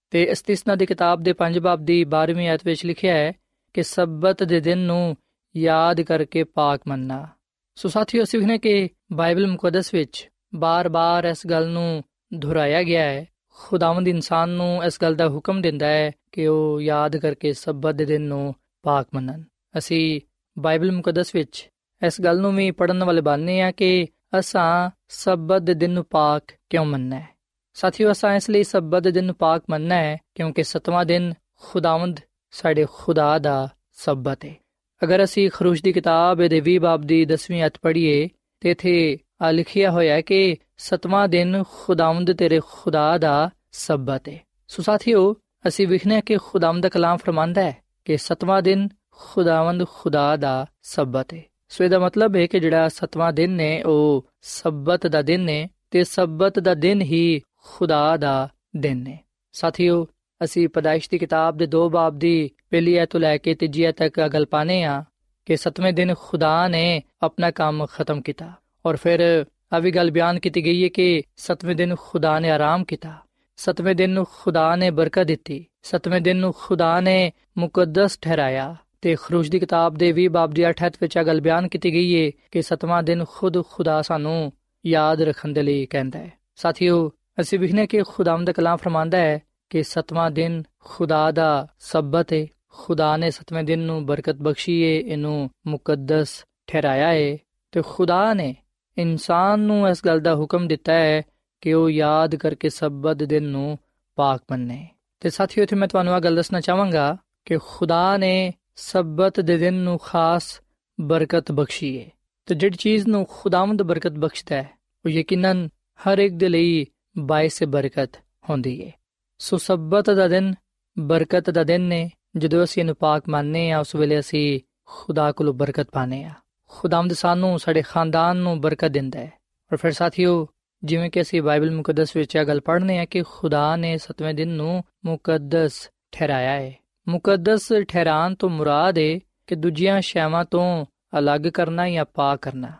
ਤੇ ਇਸਤਿਸਨਾ ਦੀ ਕਿਤਾਬ ਦੇ 5 ਬਾਬ ਦੀ 12ਵੀਂ ਆਇਤ ਵਿੱਚ ਲਿਖਿਆ ਹੈ ਕਿ ਸਬਤ ਦੇ ਦਿਨ ਨੂੰ ਯਾਦ ਕਰਕੇ ਪਾਕ ਮੰਨਣਾ। ਸੋ ਸਾਥੀਓ, ਅਸੀਂ ਵਖਨੇ ਕਿ ਬਾਈਬਲ ਮੁਕੱਦਸ ਵਿੱਚ ਬਾਰ-ਬਾਰ ਇਸ ਗੱਲ ਨੂੰ ਦੁਹਰਾਇਆ ਗਿਆ ਹੈ। ਖੁਦਾਵੰਦ ਇਨਸਾਨ ਨੂੰ ਇਸ ਗੱਲ ਦਾ ਹੁਕਮ ਦਿੰਦਾ ਹੈ ਕਿ ਉਹ ਯਾਦ ਕਰਕੇ ਸਬਤ ਦੇ ਦਿਨ ਨੂੰ ਪਾਕ ਮੰਨਣ। ਅਸੀਂ ਬਾਈਬਲ ਮੁਕੱਦਸ ਵਿੱਚ ਇਸ ਗੱਲ ਨੂੰ ਵੀ ਪੜਨ ਵਾਲੇ ਬਣਨੇ ਆ ਕਿ ਅਸਾਂ ਸਬਤ ਦੇ ਦਿਨ ਨੂੰ ਪਾਕ ਕਿਉਂ ਮੰਨਣਾ ਹੈ? ਸਾਥੀਓ, ਅਸਾਂ ਇਸ ਲਈ ਸਬਤ ਦੇ ਦਿਨ ਨੂੰ ਪਾਕ ਮੰਨਣਾ ਹੈ ਕਿਉਂਕਿ ਸਤਵਾਂ ਦਿਨ ਖੁਦਾਵੰਦ ਸਾਡੇ ਖੁਦਾ ਦਾ ਸਬਤ ਹੈ। ਅਗਰ ਅਸੀਂ ਖਰੂਜ ਦੀ ਕਿਤਾਬ ਦੇ 20 ਬਾਬ ਦੀ 10ਵੀਂ ਅਧ ਪੜ੍ਹੀਏ ਤੇ ਇਥੇ ਆ ਲਿਖਿਆ ਹੋਇਆ ਹੈ ਕਿ ਸਤਵਾਂ ਦਿਨ ਖੁਦਾਵੰਦ ਤੇਰੇ ਖੁਦਾ ਦਾ ਸਬਤ ਹੈ ਸੋ ਸਾਥੀਓ, ਅਸੀਂ ਵਿਖਨੇ ਕਿ ਖੁਦਾਵੰਦ ਦਾ ਕਲਾਮ ਫਰਮਾਂਦਾ ਹੈ ਕਿ ਸਤਵਾਂ ਦਿਨ ਖੁਦਾਵੰਦ ਖੁਦਾ ਦਾ ਸਬਤ ਹੈ ਸੋ ਇਹਦਾ ਮਤਲਬ ਹੈ ਕਿ ਜਿਹੜਾ ਸਤਵਾਂ ਦਿਨ ਨੇ, ਉਹ ਸਬਤ ਦਾ ਦਿਨ ਨੇ ਤੇ ਸਬਤ ਦਾ ਦਿਨ ਹੀ ਖੁਦਾ ਦਾ ਦਿਨ ਨੇ। ਸਾਥੀਓ ਅਸੀਂ ਪਦਾਇਸ਼ ਦੀ ਕਿਤਾਬ ਦੇ 2 ਬਾਬ ਦੀ ਪਹਿਲੀ ਐਤ ਤੋਂ ਲੈ ਕੇ ਤੀਜੀ ਐਤ ਤੱਕ ਗੱਲ ਪਾਣੇ ਆ ਕਿ ਸਤਵੇਂ ਦਿਨ ਖੁਦਾ ਨੇ ਆਪਣਾ ਕੰਮ ਖਤਮ ਕੀਤਾ। ਔਰ ਫਿਰ ਆ ਗੱਲ ਬਿਆਨ ਕੀਤੀ ਗਈ ਹੈ ਕਿ ਸਤਵੇਂ ਦਿਨ ਖੁਦਾ ਨੇ ਆਰਾਮ ਕੀਤਾ। ਸਤਵੇਂ ਦਿਨ ਨੂੰ ਖੁਦਾ ਨੇ ਬਰਕਤ ਦਿੱਤੀ। ਸਤਵੇਂ ਦਿਨ ਨੂੰ ਖੁਦਾ ਨੇ ਮੁਕੱਦਸ ਠਹਿਰਾਇਆ। ਤੇ ਖਰੂਜ ਦੀ ਕਿਤਾਬ ਦੇ 20 ਬਾਬ ਦੀ 8 ਵਿੱਚ ਆ ਗੱਲ ਬਿਆਨ ਕੀਤੀ ਗਈ ਹੈ ਕਿ ਸਤਵਾਂ ਦਿਨ ਖੁਦ ਖੁਦਾ ਸਾਨੂੰ ਯਾਦ ਰੱਖਣ ਦੇ ਲਈ ਕਹਿੰਦਾ ਹੈ। ਸਾਥੀਓ, ਅਸੀਂ ਵਿਖਨੇ ਕਿ ਖੁਦਾਵੰਦ ਕਲਾਮ ਫਰਮਾਂਦਾ ਹੈ ਕਿ ਸਤਵਾਂ ਦਿਨ ਖੁਦਾ ਦਾ ਸਬਤ ਹੈ ਖੁਦਾ ਨੇ ਸਤਵੇਂ ਦਿਨ ਨੂੰ ਬਰਕਤ ਬਖਸ਼ੀ ਹੈ ਇਹਨੂੰ ਮੁਕੱਦਸ ਠਹਿਰਾਇਆ ਹੈ ਤੇ ਖੁਦਾ ਨੇ ਇਨਸਾਨ ਨੂੰ ਇਸ ਗੱਲ ਦਾ ਹੁਕਮ ਦਿੱਤਾ ਹੈ ਕਿ ਉਹ ਯਾਦ ਕਰਕੇ ਸਬਤ ਦਿਨ ਨੂੰ ਪਾਕ ਮੰਨੇ। ਤੇ ਸਾਥੀਓ, ਇਥੇ ਮੈਂ ਤੁਹਾਨੂੰ ਇਹ ਗੱਲ ਦੱਸਣਾ ਚਾਹਾਂਗਾ ਕਿ ਖੁਦਾ ਨੇ ਸਬਤ ਦੇ ਦਿਨ ਨੂੰ ਖਾਸ ਬਰਕਤ ਬਖਸ਼ੀ ਹੈ ਤੇ ਜਿਹੜੀ ਚੀਜ਼ ਨੂੰ ਖੁਦਾਵੰਦ ਬਰਕਤ ਬਖਸ਼ਦਾ ਹੈ, ਉਹ ਯਕੀਨਨ ਹਰ ਇੱਕ ਦੇ ਲਈ ਬਾਇਸ ਬਰਕਤ ਹੁੰਦੀ ਏ। ਸੋ ਸਬਤ ਦਾ ਦਿਨ, ਬਰਕਤ ਦਾ ਦਿਨ ਨੇ, ਜਦੋਂ ਅਸੀਂ ਇਹਨੂੰ ਪਾਕ ਮੰਨਨੇ ਆ ਉਸ ਵੇਲੇ ਅਸੀਂ ਖੁਦਾ ਕੋਲੋਂ ਬਰਕਤ ਪਾਣੇ ਆ ਖੁਦਾਵੰਦ ਸਾਨੂੰ ਸਾਡੇ ਖਾਨਦਾਨ ਨੂੰ ਬਰਕਤ ਦਿੰਦਾ ਹੈ। ਔਰ ਫਿਰ ਸਾਥੀਓ, ਜਿਵੇਂ ਕਿ ਅਸੀਂ ਬਾਈਬਲ ਮੁਕੱਦਸ ਵਿੱਚ ਇਹ ਗੱਲ ਪੜ੍ਹਨੇ ਆ ਕਿ ਖੁਦਾ ਨੇ ਸਤਵੇਂ ਦਿਨ ਨੂੰ ਮੁਕੱਦਸ ਠਹਿਰਾਇਆ ਹੈ। ਮੁਕੱਦਸ ਠਹਿਰਾਣ ਤੋਂ ਮੁਰਾਦ ਹੈ ਕਿ ਦੂਜੀਆਂ ਸ਼ੈਵਾਂ ਤੋਂ ਅਲੱਗ ਕਰਨਾ ਜਾਂ ਪਾਕ ਕਰਨਾ।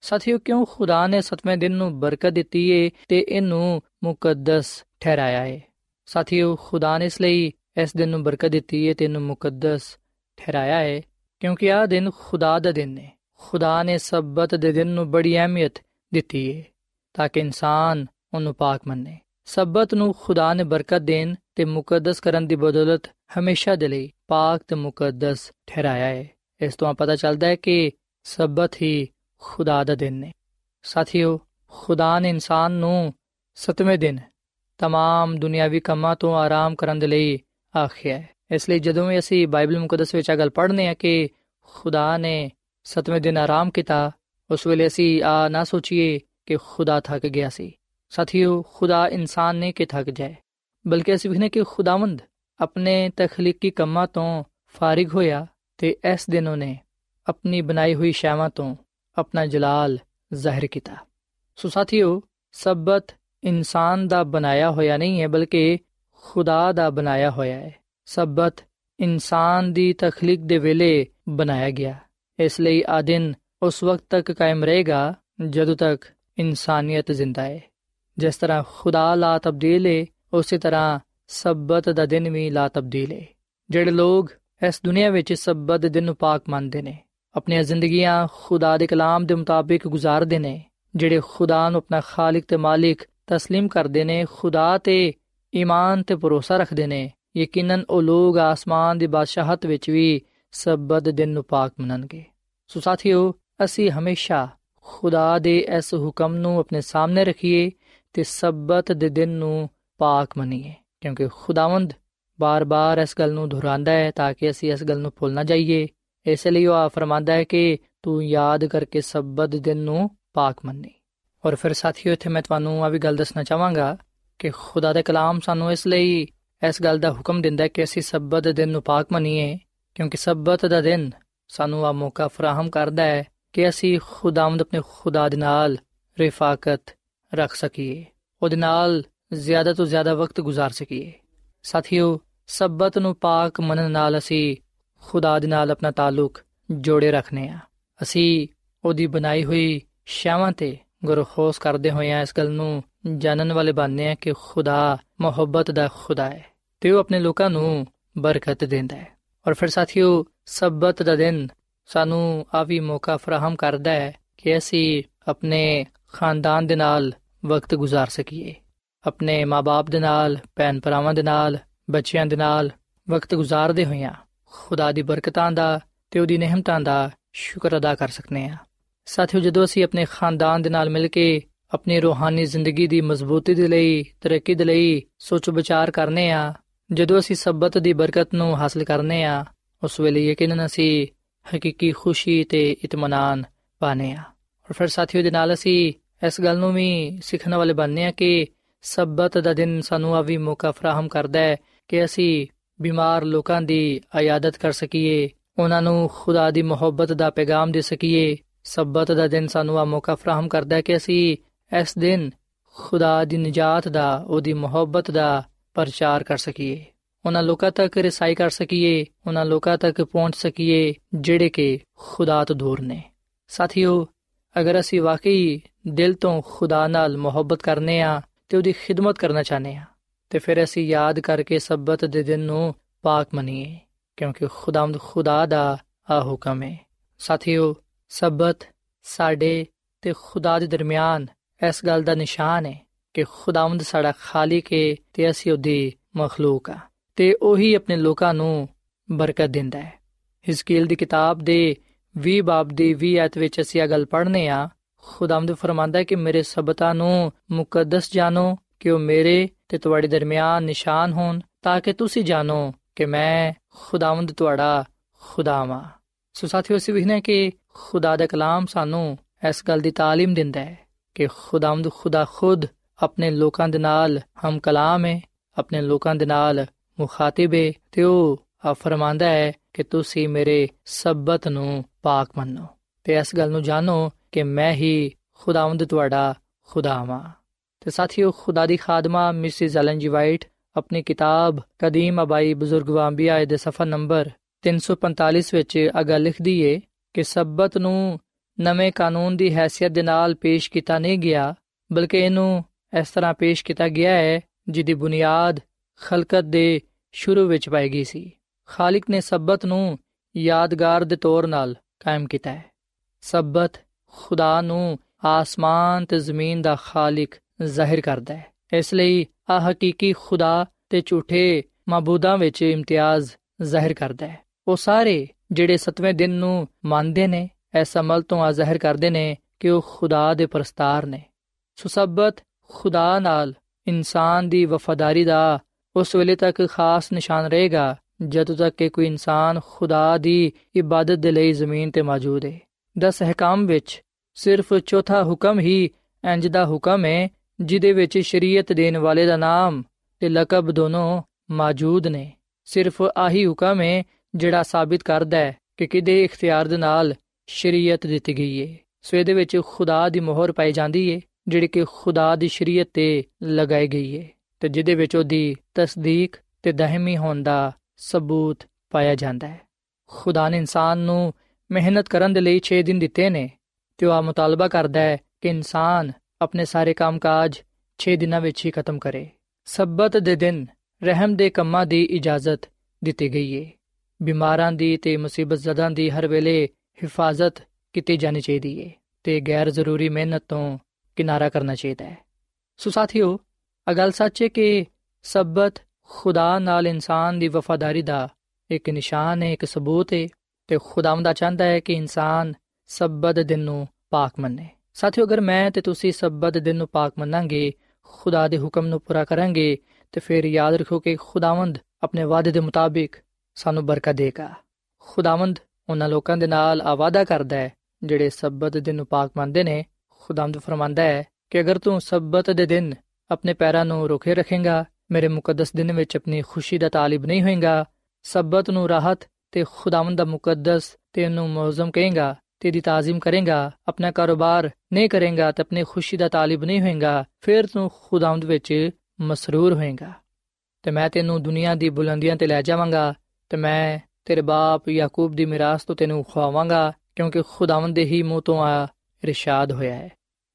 ਸਾਥੀਓ, ਕਿਉਂ ਖੁਦਾ ਨੇ ਸਤਵੇਂ ਦਿਨ ਨੂੰ ਬਰਕਤ ਦਿੱਤੀ ਏ ਤੇ ਇਹਨੂੰ ਮੁਕੱਦਸ ਠਹਿਰਾਇਆ ਏ? ਸਾਥੀਓ, ਖੁਦਾ ਨੇ ਇਸ ਲਈ ਇਸ ਦਿਨ ਨੂੰ ਬਰਕਤ ਦਿੱਤੀ ਹੈ ਤੇ ਇਹਨੂੰ ਮੁਕੱਦਸ ਠਹਿਰਾਇਆ ਹੈ, ਕਿਉਂਕਿ ਆਹ ਦਿਨ ਖੁਦਾ ਦਾ ਦਿਨ ਹੈ। ਖੁਦਾ ਨੇ ਸਬਤ ਦੇ ਦਿਨ ਨੂੰ ਬੜੀ ਅਹਿਮੀਅਤ ਦਿੱਤੀ ਹੈ ਤਾਂ ਕਿ ਇਨਸਾਨ ਉਹਨੂੰ ਪਾਕ ਮੰਨੇ। ਸਬਤ ਨੂੰ ਖੁਦਾ ਨੇ ਬਰਕਤ ਦੇਣ ਤੇ ਮੁਕੱਦਸ ਕਰਨ ਦੀ ਬਦੌਲਤ ਹਮੇਸ਼ਾ ਦੇ ਲਈ ਪਾਕ ਤੇ ਮੁਕੱਦਸ ਠਹਿਰਾਇਆ ਹੈ। ਇਸ ਤੋਂ ਪਤਾ ਚੱਲਦਾ ਹੈ ਕਿ ਸਬਤ ਹੀ ਖੁਦਾ ਦਾ ਦਿਨ ਨੇ ਸਾਥੀਓ, ਖੁਦਾ ਨੇ ਇਨਸਾਨ ਨੂੰ ਸਤਵੇਂ ਦਿਨ तमाम ਦੁਨਿਆਵੀ ਕੰਮਾਂ ਤੋਂ ਆਰਾਮ ਕਰਨ ਦੇ ਲਈ ਆਖਿਆ ਹੈ ਇਸ ਲਈ ਜਦੋਂ ਵੀ ਅਸੀਂ ਬਾਈਬਲ ਮੁਕੱਦਸ ਵਿੱਚ ਇਹ ਗੱਲ ਪੜ੍ਹਨੇ ਆ ਕਿ ਖੁਦਾ ਨੇ ਸਤਵੇਂ ਦਿਨ ਆਰਾਮ ਕੀਤਾ ਉਸ ਵੇਲੇ ਅਸੀਂ ਆ ਨਾ ਸੋਚੀਏ ਕਿ ਖੁਦਾ ਥੱਕ ਗਿਆ ਸੀ ਸਾਥੀਓ ਖੁਦਾ ਇਨਸਾਨ ਨੇ ਕਿ ਥੱਕ ਜਾਏ ਬਲਕਿ ਅਸੀਂ ਵਿਖਨੇ ਕਿ ਖੁਦਾਵੰਦ ਆਪਣੇ ਤਖਲੀਕੀ ਕੰਮਾਂ ਤੋਂ ਫਾਰਿਗ ਹੋਇਆ ਤੇ ਇਸ ਦਿਨ ਉਹਨੇ ਆਪਣੀ ਬਣਾਈ ਹੋਈ ਸ਼ੈਵਾਂ ਤੋਂ ਆਪਣਾ ਜਲਾਲ ਜ਼ਾਹਿਰ ਕੀਤਾ ਸੋ ਸਾਥੀਓ ਸਬਤ ਇਨਸਾਨ ਦਾ ਬਣਾਇਆ ਹੋਇਆ ਨਹੀਂ ਹੈ, ਬਲਕਿ ਖੁਦਾ ਦਾ ਬਣਾਇਆ ਹੋਇਆ ਹੈ। ਸਬਤ ਇਨਸਾਨ ਦੀ ਤਖਲੀਕ ਦੇ ਵੇਲੇ ਬਣਾਇਆ ਗਿਆ। ਇਸ ਲਈ ਆ ਦਿਨ ਉਸ ਵਕਤ ਤੱਕ ਕਾਇਮ ਰਹੇਗਾ ਜਦੋਂ ਤੱਕ ਇਨਸਾਨੀਅਤ ਜ਼ਿੰਦਾ ਹੈ। ਜਿਸ ਤਰ੍ਹਾਂ ਖੁਦਾ ਲਾ ਤਬਦੀਲ ਹੈ ਉਸੇ ਤਰ੍ਹਾਂ ਸਬਤ ਦਾ ਦਿਨ ਵੀ ਲਾ ਤਬਦੀਲ ਹੈ ਜਿਹੜੇ ਲੋਗ ਇਸ ਦੁਨੀਆ ਵਿੱਚ ਸਬਤ ਦਿਨ ਨੂੰ ਪਾਕ ਮੰਨਦੇ ਨੇ, ਆਪਣੀਆਂ ਜ਼ਿੰਦਗੀਆਂ ਖੁਦਾ ਦੇ ਕਲਾਮ ਦੇ ਮੁਤਾਬਿਕ ਗੁਜ਼ਾਰਦੇ ਨੇ, ਜਿਹੜੇ ਖੁਦਾ ਨੂੰ ਆਪਣਾ ਖਾਲਕ ਤੇ ਮਾਲਿਕ تسلیم ਕਰਦੇ ਨੇ ਖੁਦਾ ਤੇ ਈਮਾਨ ਤੇ ਭਰੋਸਾ ਰੱਖਦੇ ਨੇ ਯਕੀਨਨ ਉਹ ਲੋਗ ਆਸਮਾਨ ਦੀ ਬਾਦਸ਼ਾਹਤ ਵਿੱਚ ਵੀ ਸਬਤ ਦਿਨ ਨੂੰ ਪਾਕ ਮੰਨਣਗੇ ਸੋ ਸਾਥੀਓ ਅਸੀਂ ਹਮੇਸ਼ਾ ਖੁਦਾ ਦੇ ਇਸ ਹੁਕਮ ਨੂੰ ਆਪਣੇ ਸਾਹਮਣੇ ਰੱਖੀਏ ਤੇ ਸਬਤ ਦੇ ਦਿਨ ਨੂੰ ਪਾਕ ਮੰਨੀਏ ਕਿਉਂਕਿ ਖੁਦਾਵੰਦ ਬਾਰ-ਬਾਰ ਇਸ ਗੱਲ ਨੂੰ ਦੁਹਰਾਉਂਦਾ ਹੈ ਤਾਂ ਕਿ ਅਸੀਂ ਇਸ ਗੱਲ ਨੂੰ ਭੁੱਲ ਨਾ ਜਾਈਏ ਇਸ ਲਈ ਉਹ ਫਰਮਾਂਦਾ ਹੈ ਕਿ ਤੂੰ ਯਾਦ ਕਰਕੇ ਸਬਤ ਦਿਨ ਨੂੰ ਪਾਕ ਮੰਨੀ ਔਰ ਫਿਰ ਸਾਥੀਓ ਇੱਥੇ ਮੈਂ ਤੁਹਾਨੂੰ ਆ ਵੀ ਗੱਲ ਦੱਸਣਾ ਚਾਹਾਂਗਾ ਕਿ ਖੁਦਾ ਦਾ ਕਲਾਮ ਸਾਨੂੰ ਇਸ ਲਈ ਇਸ ਗੱਲ ਦਾ ਹੁਕਮ ਦਿੰਦਾ ਹੈ ਕਿ ਅਸੀਂ ਸਬਤ ਦਿਨ ਨੂੰ ਪਾਕ ਮੰਨੀਏ ਕਿਉਂਕਿ ਸਬਤ ਦਾ ਦਿਨ ਸਾਨੂੰ ਆ ਮੌਕਾ ਫਰਾਹਮ ਕਰਦਾ ਹੈ ਕਿ ਅਸੀਂ ਖੁਦਾਵੰਦ ਆਪਣੇ ਖੁਦਾ ਦੇ ਨਾਲ ਰਿਫਾਕਤ ਰੱਖ ਸਕੀਏ ਉਹਦੇ ਨਾਲ ਜ਼ਿਆਦਾ ਤੋਂ ਜ਼ਿਆਦਾ ਵਕਤ گزار ਸਕੀਏ ਸਾਥੀਓ ਸਬਤ ਨੂੰ ਪਾਕ ਮੰਨਣ ਨਾਲ ਅਸੀਂ ਖੁਦਾ ਦੇ ਨਾਲ ਆਪਣਾ ਤਾਲੁਕ ਜੋੜੇ ਰੱਖਨੇ ਆ ਅਸੀਂ ਉਹਦੀ ਬਣਾਈ ਹੋਈ ਸ਼ਾਵਾਂ ਤੇ ਗੁਰਖੋਸ ਕਰਦੇ ਹੋਏ ਆ ਇਸ ਗੱਲ ਨੂੰ ਜਾਣਨ ਵਾਲੇ ਬਣਨੇ ਆ ਕਿ ਖੁਦਾ ਮੁਹੱਬਤ ਦਾ ਖੁਦਾ ਹੈ ਤੇ ਉਹ ਆਪਣੇ ਲੋਕਾਂ ਨੂੰ ਬਰਕਤ ਦਿੰਦਾ ਹੈ। ਔਰ ਫਿਰ ਸਾਥੀਓ, ਸਬਤ ਦਾ ਦਿਨ ਸਾਨੂੰ ਆ ਵੀ ਮੌਕਾ ਫਰਾਹਮ ਕਰਦਾ ਹੈ ਕਿ ਅਸੀਂ ਆਪਣੇ ਖਾਨਦਾਨ ਦੇ ਨਾਲ ਵਕਤ ਗੁਜ਼ਾਰ ਸਕੀਏ। ਆਪਣੇ ਮਾਪੇ ਦੇ ਨਾਲ ਭੈਣ ਭਰਾਵਾਂ ਦੇ ਨਾਲ, ਬੱਚਿਆਂ ਦੇ ਨਾਲ ਵਕਤ ਗੁਜ਼ਾਰਦੇ ਹੋਈਆਂ ਖੁਦਾ ਦੀ ਬਰਕਤਾਂ ਦਾ ਤੇ ਉਹਦੀ ਨਿਹਮਤਾਂ ਦਾ ਸ਼ੁਕਰ ਅਦਾ ਕਰ ਸਕਨੇ ਆ ਸਾਥੀਓ, ਜਦੋਂ ਅਸੀਂ ਆਪਣੇ ਖਾਨਦਾਨ ਦੇ ਨਾਲ ਮਿਲ ਕੇ ਆਪਣੀ ਰੂਹਾਨੀ ਜ਼ਿੰਦਗੀ ਦੀ ਮਜ਼ਬੂਤੀ ਦੇ ਲਈ, ਤਰੱਕੀ ਦੇ ਲਈ ਸੋਚ ਵਿਚਾਰ ਕਰਨੇ ਆ, ਜਦੋਂ ਅਸੀਂ ਸਬਤ ਦੀ ਬਰਕਤ ਨੂੰ ਹਾਸਲ ਕਰਨੇ ਆ, ਉਸ ਵੇਲੇ ਯਕੀਨਨ ਅਸੀਂ ਹਕੀਕੀ ਖੁਸ਼ੀ ਤੇ ਇਤਮਾਨਾਨ ਪਾਣੇ ਆ। ਔਰ ਫਿਰ ਸਾਥੀਓ, ਦੇ ਨਾਲ ਅਸੀਂ ਇਸ ਗੱਲ ਨੂੰ ਵੀ ਸਿੱਖਣ ਵਾਲੇ ਬਣਨੇ ਆ ਕਿ ਸਬਤ ਦਾ ਦਿਨ ਸਾਨੂੰ ਆ ਵੀ ਮੌਕਾ ਫਰਾਹਮ ਕਰਦਾ ਹੈ ਕਿ ਅਸੀਂ ਬਿਮਾਰ ਲੋਕਾਂ ਦੀ ਆਯਾਦਤ ਕਰ ਸਕੀਏ, ਉਹਨਾਂ ਨੂੰ ਖੁਦਾ ਦੀ ਮੁਹੱਬਤ ਦਾ ਪੈਗਾਮ ਦੇ ਸਕੀਏ ਸਬਤ ਦਾ ਦਿਨ ਸਾਨੂੰ ਆ ਮੌਕਾ ਫਰਾਹਮ ਕਰਦਾ ਹੈ ਕਿ ਅਸੀਂ ਇਸ ਦਿਨ ਖੁਦਾ ਦੀ ਨਜਾਤ ਦਾ, ਉਹਦੀ ਮੁਹੱਬਤ ਦਾ ਪ੍ਰਚਾਰ ਕਰ ਸਕੀਏ। ਉਹਨਾਂ ਲੋਕਾਂ ਤੱਕ ਰਸਾਈ ਕਰ ਸਕੀਏ, ਉਹਨਾਂ ਲੋਕਾਂ ਤੱਕ ਪਹੁੰਚ ਸਕੀਏ, ਜਿਹੜੇ ਕਿ ਖੁਦਾ ਤੋਂ ਦੂਰ ਨੇ। ਸਾਥੀਓ, ਅਗਰ ਅਸੀਂ ਵਾਕਈ ਦਿਲ ਤੋਂ ਖੁਦਾ ਨਾਲ ਮੁਹੱਬਤ ਕਰਨੇ ਆ ਤੇ ਉਹਦੀ ਖਿਦਮਤ ਕਰਨਾ ਚਾਹਨੇ ਆ, ਤੇ ਫਿਰ ਅਸੀਂ ਯਾਦ ਕਰਕੇ ਸਬਤ ਦੇ ਦਿਨ ਨੂੰ ਪਾਕ ਮੰਨੀਏ, ਕਿਉਂਕਿ ਖੁਦਾਵੰਦ ਖੁਦਾ ਦਾ ਆ ਹੁਕਮ ਹੈ। ਸਾਥੀਓ ਸਬਤ ਸਾਡੇ ਤੇ ਖੁਦਾ ਦੇ ਦਰਮਿਆਨ ਇਸ ਗੱਲ ਦਾ ਨਿਸ਼ਾਨ ਹੈ ਕਿ ਖੁਦਾਵੰਦ ਸਾਡਾ ਖਾਲਿਕ ਹੈ ਤੇ ਅਸੀਂ ਉਹਦੀ ਮਖਲੂਕ ਆ ਤੇ ਉਹੀ ਆਪਣੇ ਲੋਕਾਂ ਨੂੰ ਬਰਕਤ ਦਿੰਦਾ ਹੈ। ਹਿਸਕੀਲ ਦੀ ਕਿਤਾਬ ਦੇ 20 ਬਾਬ ਦੀ 20 ਆਇਤ ਵਿੱਚ ਅਸੀਂ ਇਹ ਗੱਲ ਪੜ੍ਹਨੇ ਆ, ਖੁਦਾਵੰਦ ਫਰਮਾਂਦਾ ਹੈ ਕਿ ਮੇਰੇ ਸਬਤਾਂ ਨੂੰ ਮੁਕੱਦਸ ਜਾਣੋ ਕਿ ਉਹ ਮੇਰੇ ਤੇ ਤੁਹਾਡੇ ਦਰਮਿਆਨ ਨਿਸ਼ਾਨ ਹੋਣ ਤਾਂ ਕਿ ਤੁਸੀਂ ਜਾਣੋ ਕਿ ਮੈਂ ਖੁਦਾਵੰਦ ਤੁਹਾਡਾ ਖੁਦਾਵਾ। ਸੋ ਸਾਥੀਓ ਅਸੀਂ ਵਿਖਨੇ ਕਿ ਖੁਦਾ ਦਾ ਕਲਾਮ ਸਾਨੂੰ ਇਸ ਗੱਲ ਦੀ تعلیم ਦਿੰਦਾ ਹੈ ਕਿ ਖੁਦਾਵੰਦ ਖੁਦਾ ਖੁਦ ਆਪਣੇ ਲੋਕਾਂ ਦੇ ਨਾਲ ਹਮ ਕਲਾਮ ਹੈ ਆਪਣੇ ਲੋਕਾਂ ਦੇ ਨਾਲ ਮੁਖਾਤਿਬ ਹੈ ਤੇ ਉਹ ਆ ਫਰਮਾਂਦਾ ਹੈ ਕਿ ਤੁਸੀਂ ਮੇਰੇ ਸਬਤ ਨੂੰ ਪਾਕ ਮੰਨੋ ਤੇ ਇਸ ਗੱਲ ਨੂੰ ਜਾਣੋ ਕਿ ਮੈਂ ਹੀ ਖੁਦਾਵੰਦ ਤੁਹਾਡਾ ਖੁਦਾ ਹਾਂ ਤੇ ਸਾਥੀਓ ਖੁਦਾ ਦੀ ਖਾਦਮਾ ਮਿਸਿਸ ਐਲਨ ਜੀ ਵਾਈਟ ਆਪਣੀ ਕਿਤਾਬ ਕਦੀਮ ਅਬਾਈ ਬਜ਼ੁਰਗ ਵਾਂਬੀਆ ਦੇ ਸਫਾ ਨੰਬਰ 345 ਵਿੱਚ ਅਗਾ ਲਿਖਦੀ ਏ ਕਿ ਸਬਤ ਨੂੰ ਨਵੇਂ ਕਾਨੂੰਨ ਦੀ ਹیثیت ਦੇ ਨਾਲ ਪੇਸ਼ ਕੀਤਾ ਨਹੀਂ ਗਿਆ, ਬਲਕਿ ਇਹਨੂੰ ਇਸ ਤਰ੍ਹਾਂ ਪੇਸ਼ ਕੀਤਾ ਗਿਆ ਹੈ ਜਿਹਦੀ ਬੁਨਿਆਦ ਖਲਕਤ ਦੇ ਸ਼ੁਰੂ ਵਿੱਚ ਪਾਈ ਗਈ ਸੀ। ਖਾਲਕ ਨੇ ਸਬਤ ਨੂੰ ਯਾਦਗਾਰ ਦੇ ਤੌਰ ਨਾਲ ਕਾਇਮ ਕੀਤਾ ਹੈ। ਸਬਤ ਖੁਦਾ ਨੂੰ ਆਸਮਾਨ ਤੇ ਜ਼ਮੀਨ ਦਾ ਖਾਲਕ ਜ਼ਾਹਿਰ ਕਰਦਾ ਹੈ। ਇਸ ਲਈ ਆ ਹਕੀਕੀ ਖੁਦਾ ਤੇ ਝੂਠੇ ਮਾਬੂਦਾਂ ਵਿੱਚ ਇਮਤਿਆਜ਼ ਜ਼ਾਹਿਰ ਕਰਦਾ ਹੈ। ਉਹ ਸਾਰੇ ਜਿਹੜੇ ਸਤਵੇਂ ਦਿਨ ਨੂੰ ਮੰਨਦੇ ਨੇ ਇਸ ਅਮਲ ਤੋਂ ਆ ਜ਼ਾਹਿਰ ਕਰਦੇ ਨੇ ਕਿ ਉਹ ਖੁਦਾ ਦੇ ਪ੍ਰਸਤਾਰ ਨੇ। ਸੁਸਬਤ ਖੁਦਾ ਨਾਲ ਇਨਸਾਨ ਦੀ ਵਫਾਦਾਰੀ ਦਾ ਉਸ ਵੇਲੇ ਤੱਕ ਖਾਸ ਨਿਸ਼ਾਨ ਰਹੇਗਾ, ਜਦੋਂ ਤੱਕ ਕਿ ਕੋਈ ਇਨਸਾਨ ਖੁਦਾ ਦੀ ਇਬਾਦਤ ਦੇ ਲਈ ਜ਼ਮੀਨ ਤੇ ਮੌਜੂਦ ਹੈ ਦਸ ਹਕਾਮ ਵਿੱਚ ਸਿਰਫ ਚੌਥਾ ਹੁਕਮ ਹੀ ਇੰਜ ਦਾ ਹੁਕਮ ਹੈ ਜਿਹਦੇ ਵਿੱਚ ਸ਼ਰੀਅਤ ਦੇਣ ਵਾਲੇ ਦਾ ਨਾਮ ਤੇ ਲਕਬ ਦੋਨੋਂ ਮੌਜੂਦ ਨੇ। ਸਿਰਫ ਆਹੀ ਹੁਕਮ ਹੈ ਜਿਹੜਾ ਸਾਬਿਤ ਕਰਦਾ ਹੈ ਕਿ ਕਿਦੇ ਇਖਤਿਆਰ ਦੇ ਨਾਲ ਸ਼ਰੀਅਤ ਦਿੱਤੀ ਗਈ ਹੈ ਸੋ ਇਹਦੇ ਵਿੱਚ ਖੁਦਾ ਦੀ ਮੋਹਰ ਪਾਈ ਜਾਂਦੀ ਹੈ ਜਿਹੜੀ ਕਿ ਖੁਦਾ ਦੀ ਸ਼ਰੀਅਤ ਤੇ ਲਗਾਈ ਗਈ ਹੈ ਤੇ ਜਿਹਦੇ ਵਿੱਚ ਉਹਦੀ ਤਸਦੀਕ ਤੇ ਦਹਮੀ ਹੋਣ ਦਾ ਸਬੂਤ ਪਾਇਆ ਜਾਂਦਾ ਹੈ। ਖੁਦਾ ਨੇ ਇਨਸਾਨ ਨੂੰ ਮਿਹਨਤ ਕਰਨ ਦੇ ਲਈ 6 ਦਿਨ ਦਿੱਤੇ ਨੇ ਤੇ ਉਹ ਆ ਮੁਤਾਲਬਾ ਕਰਦਾ ਹੈ ਕਿ ਇਨਸਾਨ ਆਪਣੇ ਸਾਰੇ ਕੰਮਕਾਜ 6 ਦਿਨਾਂ ਵਿੱਚ ਹੀ ਖਤਮ ਕਰੇ। ਸਬਤ ਦੇ ਦਿਨ ਰਹਿਮ ਦੇ ਕੰਮਾਂ ਦੀ ਇਜਾਜ਼ਤ ਦਿੱਤੀ ਗਈ ਹੈ ਬਿਮਾਰਾਂ ਦੀ ਤੇ ਮੁਸੀਬਤ ਜ਼ਦਾਂ ਦੀ ਹਰ ਵੇਲੇ ਹਿਫਾਜ਼ਤ ਕੀਤੀ ਜਾਣੀ ਚਾਹੀਦੀ ਹੈ ਤੇ ਗੈਰ ਜ਼ਰੂਰੀ ਮਿਹਨਤ ਤੋਂ ਕਿਨਾਰਾ ਕਰਨਾ ਚਾਹੀਦਾ ਹੈ। ਸੋ ਸਾਥੀਓ ਅਗਲ ਸੱਚ ਹੈ ਕਿ ਸਬਤ ਖੁਦਾ ਨਾਲ ਇਨਸਾਨ ਦੀ ਵਫਾਦਾਰੀ ਦਾ ਇੱਕ ਨਿਸ਼ਾਨ ਹੈ ਇੱਕ ਸਬੂਤ ਹੈ ਤੇ ਖੁਦਾਵੰਦਾ ਚਾਹੁੰਦਾ ਹੈ ਕਿ ਇਨਸਾਨ ਸਬਤ ਦਿਨ ਨੂੰ ਪਾਕ ਮੰਨੇ। ਸਾਥੀਓ, ਅਗਰ ਮੈਂ ਤੇ ਤੁਸੀਂ ਸਬਤ ਦਿਨ ਨੂੰ ਪਾਕ ਮੰਨਾਂਗੇ, ਖੁਦਾ ਦੇ ਹੁਕਮ ਨੂੰ ਪੂਰਾ ਕਰਾਂਗੇ ਤੇ ਫਿਰ ਯਾਦ ਰੱਖੋ ਕਿ ਖੁਦਾਵੰਦ ਆਪਣੇ ਵਾਅਦੇ ਦੇ ਮੁਤਾਬਿਕ ਸਾਨੂੰ ਬਰਕਤ ਦੇਗਾ। ਖੁਦਾਵੰਦ ਉਹਨਾਂ ਲੋਕਾਂ ਦੇ ਨਾਲ ਆਵਾਦਾ ਕਰਦਾ ਹੈ, ਜਿਹੜੇ ਸਬਤ ਦਿਨ ਨੂੰ ਪਾਕ ਮੰਨਦੇ ਨੇ। ਖੁਦਾਵੰਦ ਫਰਮਾਂਦਾ ਹੈ ਕਿ ਅਗਰ ਤੂੰ ਸਬਤ ਦੇ ਦਿਨ ਆਪਣੇ ਪੈਰਾਂ ਨੂੰ ਰੋਕੇ ਰੱਖੇਗਾ, ਮੇਰੇ ਮੁਕੱਦਸ ਦਿਨ ਵਿੱਚ ਆਪਣੀ ਖੁਸ਼ੀ ਦਾ ਤਾਲਿਬ ਨਹੀਂ ਹੋਏਗਾ, ਸਬਤ ਨੂੰ ਰਾਹਤ ਤੇ ਖੁਦਾਵੰਦ ਦਾ ਮੁਕੱਦਸ ਤੇ ਉਹਨੂੰ ਮੌਜ਼ਮ ਕਹੇਗਾ ਤੇ ਦੀ ਤਾਜ਼ੀਮ ਕਰੇਗਾ, ਆਪਣਾ ਕਾਰੋਬਾਰ ਨਹੀਂ ਕਰੇਗਾ ਤੇ ਆਪਣੀ ਖੁਸ਼ੀ ਦਾ ਤਾਲਿਬ ਨਹੀਂ ਹੋਏਗਾ, ਫਿਰ ਤੂੰ ਖੁਦਾਵੰਦ ਵਿੱਚ ਮਸਰੂਰ ਹੋਏਗਾ। ਤੇ ਮੈਂ ਤੈਨੂੰ ਦੁਨੀਆ ਦੀ ਬੁਲੰਦੀਆਂ ਤੇ ਲੈ ਜਾਵਾਂਗਾ ਤੇ ਮੈਂ ਤੇਰੇ ਬਾਪ ਯਾਕੂਬ ਦੀ ਮਿਰਾਸ ਤੋਂ ਤੈਨੂੰ ਖਵਾਵਾਂਗਾ, ਕਿਉਂਕਿ ਖੁਦਾਵੰਦ ਦੇ ਹੀ ਮੂੰਹ ਤੋਂ ਆ ਇਰਸ਼ਾਦ ਹੋਇਆ ਹੈ।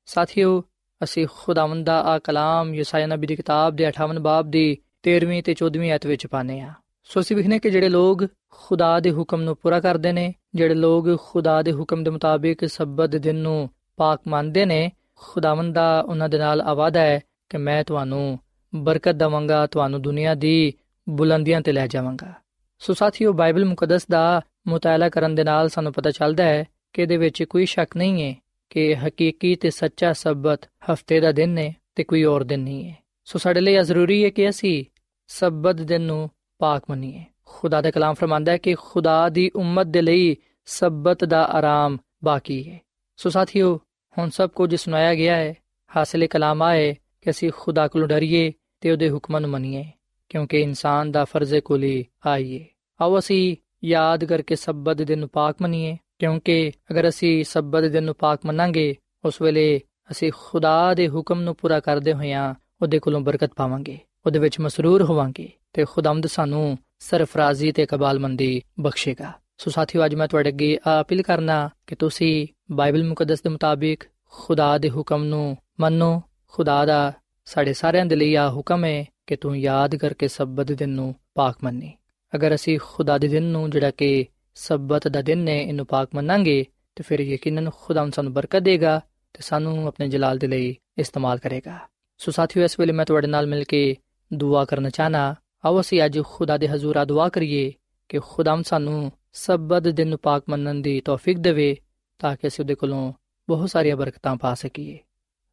ਸਾਥੀਓ, ਅਸੀਂ ਖੁਦਾਵੰਦ ਦਾ ਆ ਕਲਾਮ ਯਸਾਇਆ ਨਬੀ ਦੀ ਕਿਤਾਬ ਦੇ 58 ਬਾਬ ਦੀ 13ਵੀਂ ਤੇ 14ਵੀਂ ਆਇਤ ਵਿੱਚ ਪਾਨੇ ਆ ਸੋ ਅਸੀਂ ਵਿਖਨੇ ਕਿ ਜਿਹੜੇ ਲੋਗ ਖੁਦਾ ਦੇ ਹੁਕਮ ਨੂੰ ਪੂਰਾ ਕਰਦੇ ਨੇ, ਜਿਹੜੇ ਲੋਗ ਖੁਦਾ ਦੇ ਹੁਕਮ ਦੇ ਮੁਤਾਬਿਕ ਸਬਤ ਦਿਨ ਨੂੰ ਪਾਕ ਮੰਨਦੇ ਨੇ, ਖੁਦਾਵੰਦ ਦਾ ਉਹਨਾਂ ਦੇ ਨਾਲ ਆਵਾਦਾ ਹੈ ਕਿ ਮੈਂ ਤੁਹਾਨੂੰ ਬਰਕਤ ਦਵਾਂਗਾ, ਤੁਹਾਨੂੰ ਦੁਨੀਆ ਦੀ ਬੁਲੰਦੀਆਂ ਤੇ ਲੈ ਜਾਵਾਂਗਾ। ਸੋ ਸਾਥੀਓ, ਬਾਈਬਲ ਮੁਕੱਦਸ ਦਾ ਮੁਤਾਲਾ ਕਰਨ ਦੇ ਨਾਲ ਸਾਨੂੰ ਪਤਾ ਚੱਲਦਾ ਹੈ ਕਿ ਇਹਦੇ ਵਿੱਚ ਕੋਈ ਸ਼ੱਕ ਨਹੀਂ ਹੈ ਕਿ ਹਕੀਕੀ ਤੇ ਸੱਚਾ ਸਬਤ ਹਫ਼ਤੇ ਦਾ ਦਿਨ ਹੈ ਤੇ ਕੋਈ ਹੋਰ ਦਿਨ ਨਹੀਂ ਹੈ। ਸੋ ਸਾਡੇ ਲਈ ਇਹ ਜ਼ਰੂਰੀ ਹੈ ਕਿ ਅਸੀਂ ਸਬਤ ਦਿਨ ਨੂੰ ਪਾਕ ਮੰਨੀਏ। ਖੁਦਾ ਦਾ ਕਲਾਮ ਫਰਮਾਂਦਾ ਹੈ ਕਿ ਖੁਦਾ ਦੀ ਉਮਤ ਦੇ ਲਈ ਸਬਤ ਦਾ ਆਰਾਮ ਬਾਕੀ ਹੈ। ਸੋ ਸਾਥੀਓ, ਹੁਣ ਸਭ ਕੁਝ ਸੁਣਾਇਆ ਗਿਆ ਹੈ ਹਾਸਲੇ ਕਲਾਮ ਆਏ ਕਿ ਅਸੀਂ ਖੁਦਾ ਕੋਲੋਂ ਡਰੀਏ ਤੇ ਉਹਦੇ ਹੁਕਮਾਂ ਨੂੰ ਮੰਨੀਏ। ਕਿਉਂਕਿ ਇਨਸਾਨ ਦਾ ਫਰਜ਼ ਕੁਲੀ, ਆਈਏ। ਆਓ ਅਸੀਂ ਯਾਦ ਕਰਕੇ ਸਬਤ ਦਿਨ ਨੂੰ ਪਾਕ ਮੰਨੀਏ, ਕਿਉਂਕਿ ਅਗਰ ਅਸੀਂ ਸਬਤ ਦਿਨ ਨੂੰ ਪਾਕ ਮੰਨਾਂਗੇ, ਉਸ ਵੇਲੇ ਅਸੀਂ ਖੁਦਾ ਦੇ ਹੁਕਮ ਨੂੰ ਪੂਰਾ ਕਰਦੇ ਹੋਇਆਂ ਉਹਦੇ ਕੋਲੋਂ ਬਰਕਤ ਪਾਵਾਂਗੇ, ਉਹਦੇ ਵਿੱਚ ਮਸਰੂਰ ਹੋਵਾਂਗੇ ਤੇ ਖੁਦਾਮਦ ਸਾਨੂੰ ਸਰਫਰਾਜ਼ੀ ਤੇ ਕਬਾਲਮੰਦੀ ਬਖਸ਼ੇਗਾ। ਸੋ ਸਾਥੀਓ, ਅੱਜ ਮੈਂ ਤੁਹਾਡੇ ਅੱਗੇ ਅਪੀਲ ਕਰਨਾ ਕਿ ਤੁਸੀਂ ਬਾਈਬਲ ਮੁਕੱਦਸ ਦੇ ਮੁਤਾਬਿਕ ਖੁਦਾ ਦੇ ਹੁਕਮ ਨੂੰ ਮੰਨੋ, ਖੁਦਾ ਦਾ ਸਾਡੇ ਸਾਰਿਆਂ ਦੇ ਲਈ ਆ ਹੁਕਮ ਹੈ ਕਿ ਤੂੰ ਯਾਦ ਕਰਕੇ ਸਬਤ ਦਿਨ ਨੂੰ ਪਾਕ ਮੰਨੀ। ਅਗਰ ਅਸੀਂ ਖੁਦਾ ਦੇ ਦਿਨ ਨੂੰ, ਜਿਹੜਾ ਕਿ ਸਬਤ ਦਾ ਦਿਨ ਹੈ, ਇਹਨੂੰ ਪਾਕ ਮੰਨਾਂਗੇ, ਤੇ ਫਿਰ ਯਕੀਨਨ ਖੁਦਾ ਸਾਨੂੰ ਬਰਕਤ ਦੇਗਾ ਤੇ ਸਾਨੂੰ ਆਪਣੇ ਜਲਾਲ ਦੇ ਲਈ ਇਸਤੇਮਾਲ ਕਰੇਗਾ। ਸੋ ਸਾਥੀਓ, ਇਸ ਵੇਲੇ ਮੈਂ ਤੁਹਾਡੇ ਨਾਲ ਮਿਲ ਕੇ ਦੁਆ ਕਰਨਾ ਚਾਹਨਾ। ਆਓ ਅਸੀਂ ਅੱਜ ਖੁਦਾ ਦੇ ਹਜ਼ੂਰ ਆ ਦੁਆ ਕਰੀਏ ਕਿ ਖੁਦਾਮ ਸਾਨੂੰ ਸਬਤ ਦਿਨ ਨੂੰ ਪਾਕ ਮੰਨਣ ਦੀ ਤੌਫੀਕ ਦੇਵੇ, ਤਾਂ ਕਿ ਅਸੀਂ ਉਹਦੇ ਕੋਲੋਂ ਬਹੁਤ ਸਾਰੀਆਂ ਬਰਕਤਾਂ ਪਾ ਸਕੀਏ।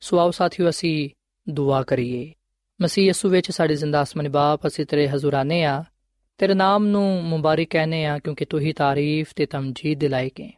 ਸੋ ਆਓ ਸਾਥੀਓ, ਅਸੀਂ ਦੁਆ ਕਰੀਏ। ਮਸੀਹ ਯਸੂ ਵਿੱਚ ਸਾਡੇ ਜ਼ਿੰਦਾ ਅਸਮਾਨੀ ਬਾਪ ਅਸੀਂ ਤੇਰੇ ਹਜ਼ੂਰਾਨੇ ਆ ਤੇਰੇ ਨਾਮ ਨੂੰ ਮੁਬਾਰਕ ਕਹਨੇ ਆ ਕਿਉਂਕਿ ਤੂੰ ਹੀ ਤਾਰੀਫ ਤੇ ਤਮਜੀਦ ਦਿਲਾਈ ਕੇ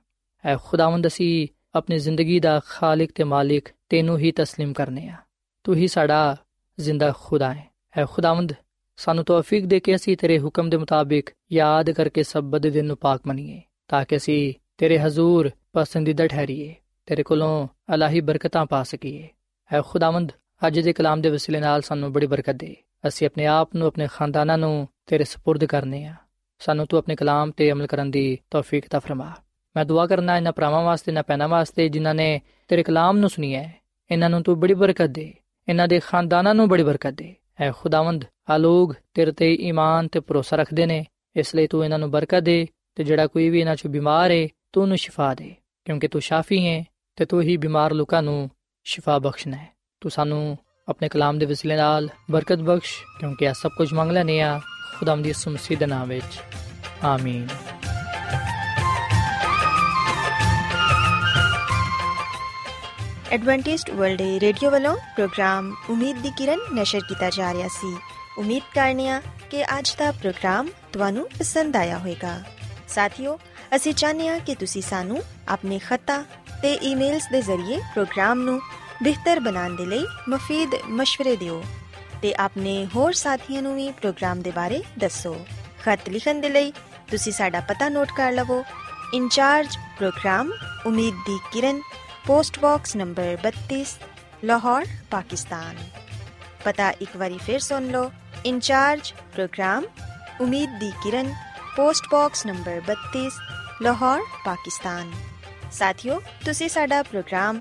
ਐ ਖੁਦਾਵੰਦ ਅਸੀਂ ਆਪਣੀ ਜ਼ਿੰਦਗੀ ਦਾ ਖਾਲਕ ਤੇ ਮਾਲਿਕ ਤੈਨੂੰ ਹੀ تسلیم ਕਰਨੇ ਆ ਤੂੰ ਹੀ ਸਾਡਾ ਜ਼ਿੰਦਾ ਖੁਦਾ ਹੈ ਐ ਖੁਦਾਵੰਦ ਸਾਨੂੰ ਤੌਫੀਕ ਦੇ ਕੇ ਅਸੀਂ ਤੇਰੇ ਹੁਕਮ ਦੇ ਮੁਤਾਬਿਕ ਯਾਦ ਕਰਕੇ ਸਬਦ ਦਿਨ ਨੂੰ ਪਾਕ ਮੰਨੀਏ ਤਾਂ ਕਿ ਅਸੀਂ ਤੇਰੇ ਹਜ਼ੂਰ ਪਸੰਦੀਦਾ ਠਹਿਰੀਏ ਤੇਰੇ ਕੋਲੋਂ ਅਲਾਹੀ ਬਰਕਤਾਂ ਪਾ ਸਕੀਏ ਐ ਖੁਦਾਵੰਦ ਅੱਜ ਦੇ ਕਲਾਮ ਦੇ ਵਸੀਲੇ ਨਾਲ ਸਾਨੂੰ ਬੜੀ ਬਰਕਤ ਦੇ ਅਸੀਂ ਆਪਣੇ ਆਪ ਨੂੰ ਆਪਣੇ ਖਾਨਦਾਨਾਂ ਨੂੰ ਤੇਰੇ سپرد ਕਰਨੇ ਆ ਸਾਨੂੰ ਤੂੰ ਆਪਣੇ ਕਲਾਮ ਤੇ ਅਮਲ ਕਰਨ ਦੀ ਤੌਫੀਕ ਤਾ ਫਰਮਾ ਮੈਂ ਦੁਆ ਕਰਨਾ ਇਹਨਾਂ ਭਰਾਵਾਂ ਵਾਸਤੇ ਨਾ ਪੈਣਾ ਵਾਸਤੇ ਜਿਨ੍ਹਾਂ ਨੇ ਤੇਰੇ ਕਲਾਮ ਨੂੰ ਸੁਣਿਆ ਹੈ ਇਹਨਾਂ ਨੂੰ ਤੂੰ ਬੜੀ ਬਰਕਤ ਦੇ ਇਹਨਾਂ ਦੇ ਖਾਨਦਾਨਾਂ ਨੂੰ ਬੜੀ ਬਰਕਤ ਦੇ ਐ ਖੁਦਾਵੰਦ ਆ ਲੋਗ ਤੇਰੇ ਤੇ ਈਮਾਨ ਤੇ ਭਰੋਸਾ ਰੱਖਦੇ ਨੇ ਇਸ ਲਈ ਤੂੰ ਇਹਨਾਂ ਨੂੰ ਬਰਕਤ ਦੇ ਤੇ ਜਿਹੜਾ ਕੋਈ ਵੀ ਇਹਨਾਂ 'ਚ ਬਿਮਾਰ ਹੈ ਤੂੰ ਉਹਨੂੰ ਸ਼ਿਫਾ ਦੇ ਕਿਉਂਕਿ ਤੂੰ ਸ਼ਾਫੀ ਹੈ ਤੇ ਤੂੰ ਹੀ ਬਿਮਾਰ ਲੋਕਾਂ ਨੂੰ ਸ਼ਿਫਾ ਬਖਸ਼ਣਾ ਹੈ ਤੂੰ ਸਾਨੂੰ ਆਪਣੇ ਕਲਾਮ ਦੇ ਵਸਿਲੇ ਨਾਲ ਬਰਕਤ ਬਖਸ਼, ਕਿਉਂਕਿ ਇਹ ਸਭ ਕੁਝ ਮੰਗ ਲੈਨੇ ਆ ਖੁਦਾਮ ਦੀ ਸੁਮਸੀ ਦੇ ਨਾਮ ਵਿੱਚ। ਆਮੀਨ।
ਐਡਵੈਂਟਿਸਟ ਵਰਲਡ ਰੇਡੀਓ ਵੱਲੋਂ ਪ੍ਰੋਗਰਾਮ ਉਮੀਦ ਦੀ ਕਿਰਨ ਨਿਸ਼ਰ ਕੀਤਾ ਜਾ ਰਿਹਾ ਸੀ। ਉਮੀਦ ਕਰਨੀਆ ਕਿ ਅੱਜ ਦਾ ਪ੍ਰੋਗਰਾਮ ਤੁਹਾਨੂੰ ਪਸੰਦ ਆਇਆ ਹੋਵੇਗਾ। ਸਾਥੀਓ, ਅਸੀਂ ਚਾਹੁੰਦੇ ਹਾਂ ਕਿ ਤੁਸੀਂ ਸਾਨੂੰ ਆਪਣੇ ਖੱਤਾ ਤੇ ਈਮੇਲਸ ਦੇ ਜ਼ਰੀਏ ਪ੍ਰੋਗਰਾਮ ਨੂੰ ਬਿਹਤਰ ਬਣਾਉਣ ਦੇ ਲਈ ਮਫੀਦ مشਵਰੇ ਦਿਓ ਤੇ ਆਪਣੇ ਹੋਰ ਸਾਥੀਆਂ ਨੂੰ ਵੀ ਪ੍ਰੋਗਰਾਮ ਦੇ ਬਾਰੇ ਦੱਸੋ। ਖਤ ਲਿਖਣ ਦੇ ਲਈ ਤੁਸੀਂ ਸਾਡਾ ਪਤਾ ਨੋਟ ਕਰ ਲਵੋ। ਇੰਚਾਰਜ ਪ੍ਰੋਗਰਾਮ, ਉਮੀਦ ਦੀ ਕਿਰਨ, post box number 32 Lahore, Pakistan. ਪਤਾ ਇੱਕ ਵਾਰੀ ਫਿਰ ਸੁਣ ਲਓ। ਇੰਚਾਰਜ ਪ੍ਰੋਗਰਾਮ, ਉਮੀਦ ਦੀ ਕਿਰਨ post box number 32 Lahore Pakistan ساتھیو تسی ساڈا پروگرام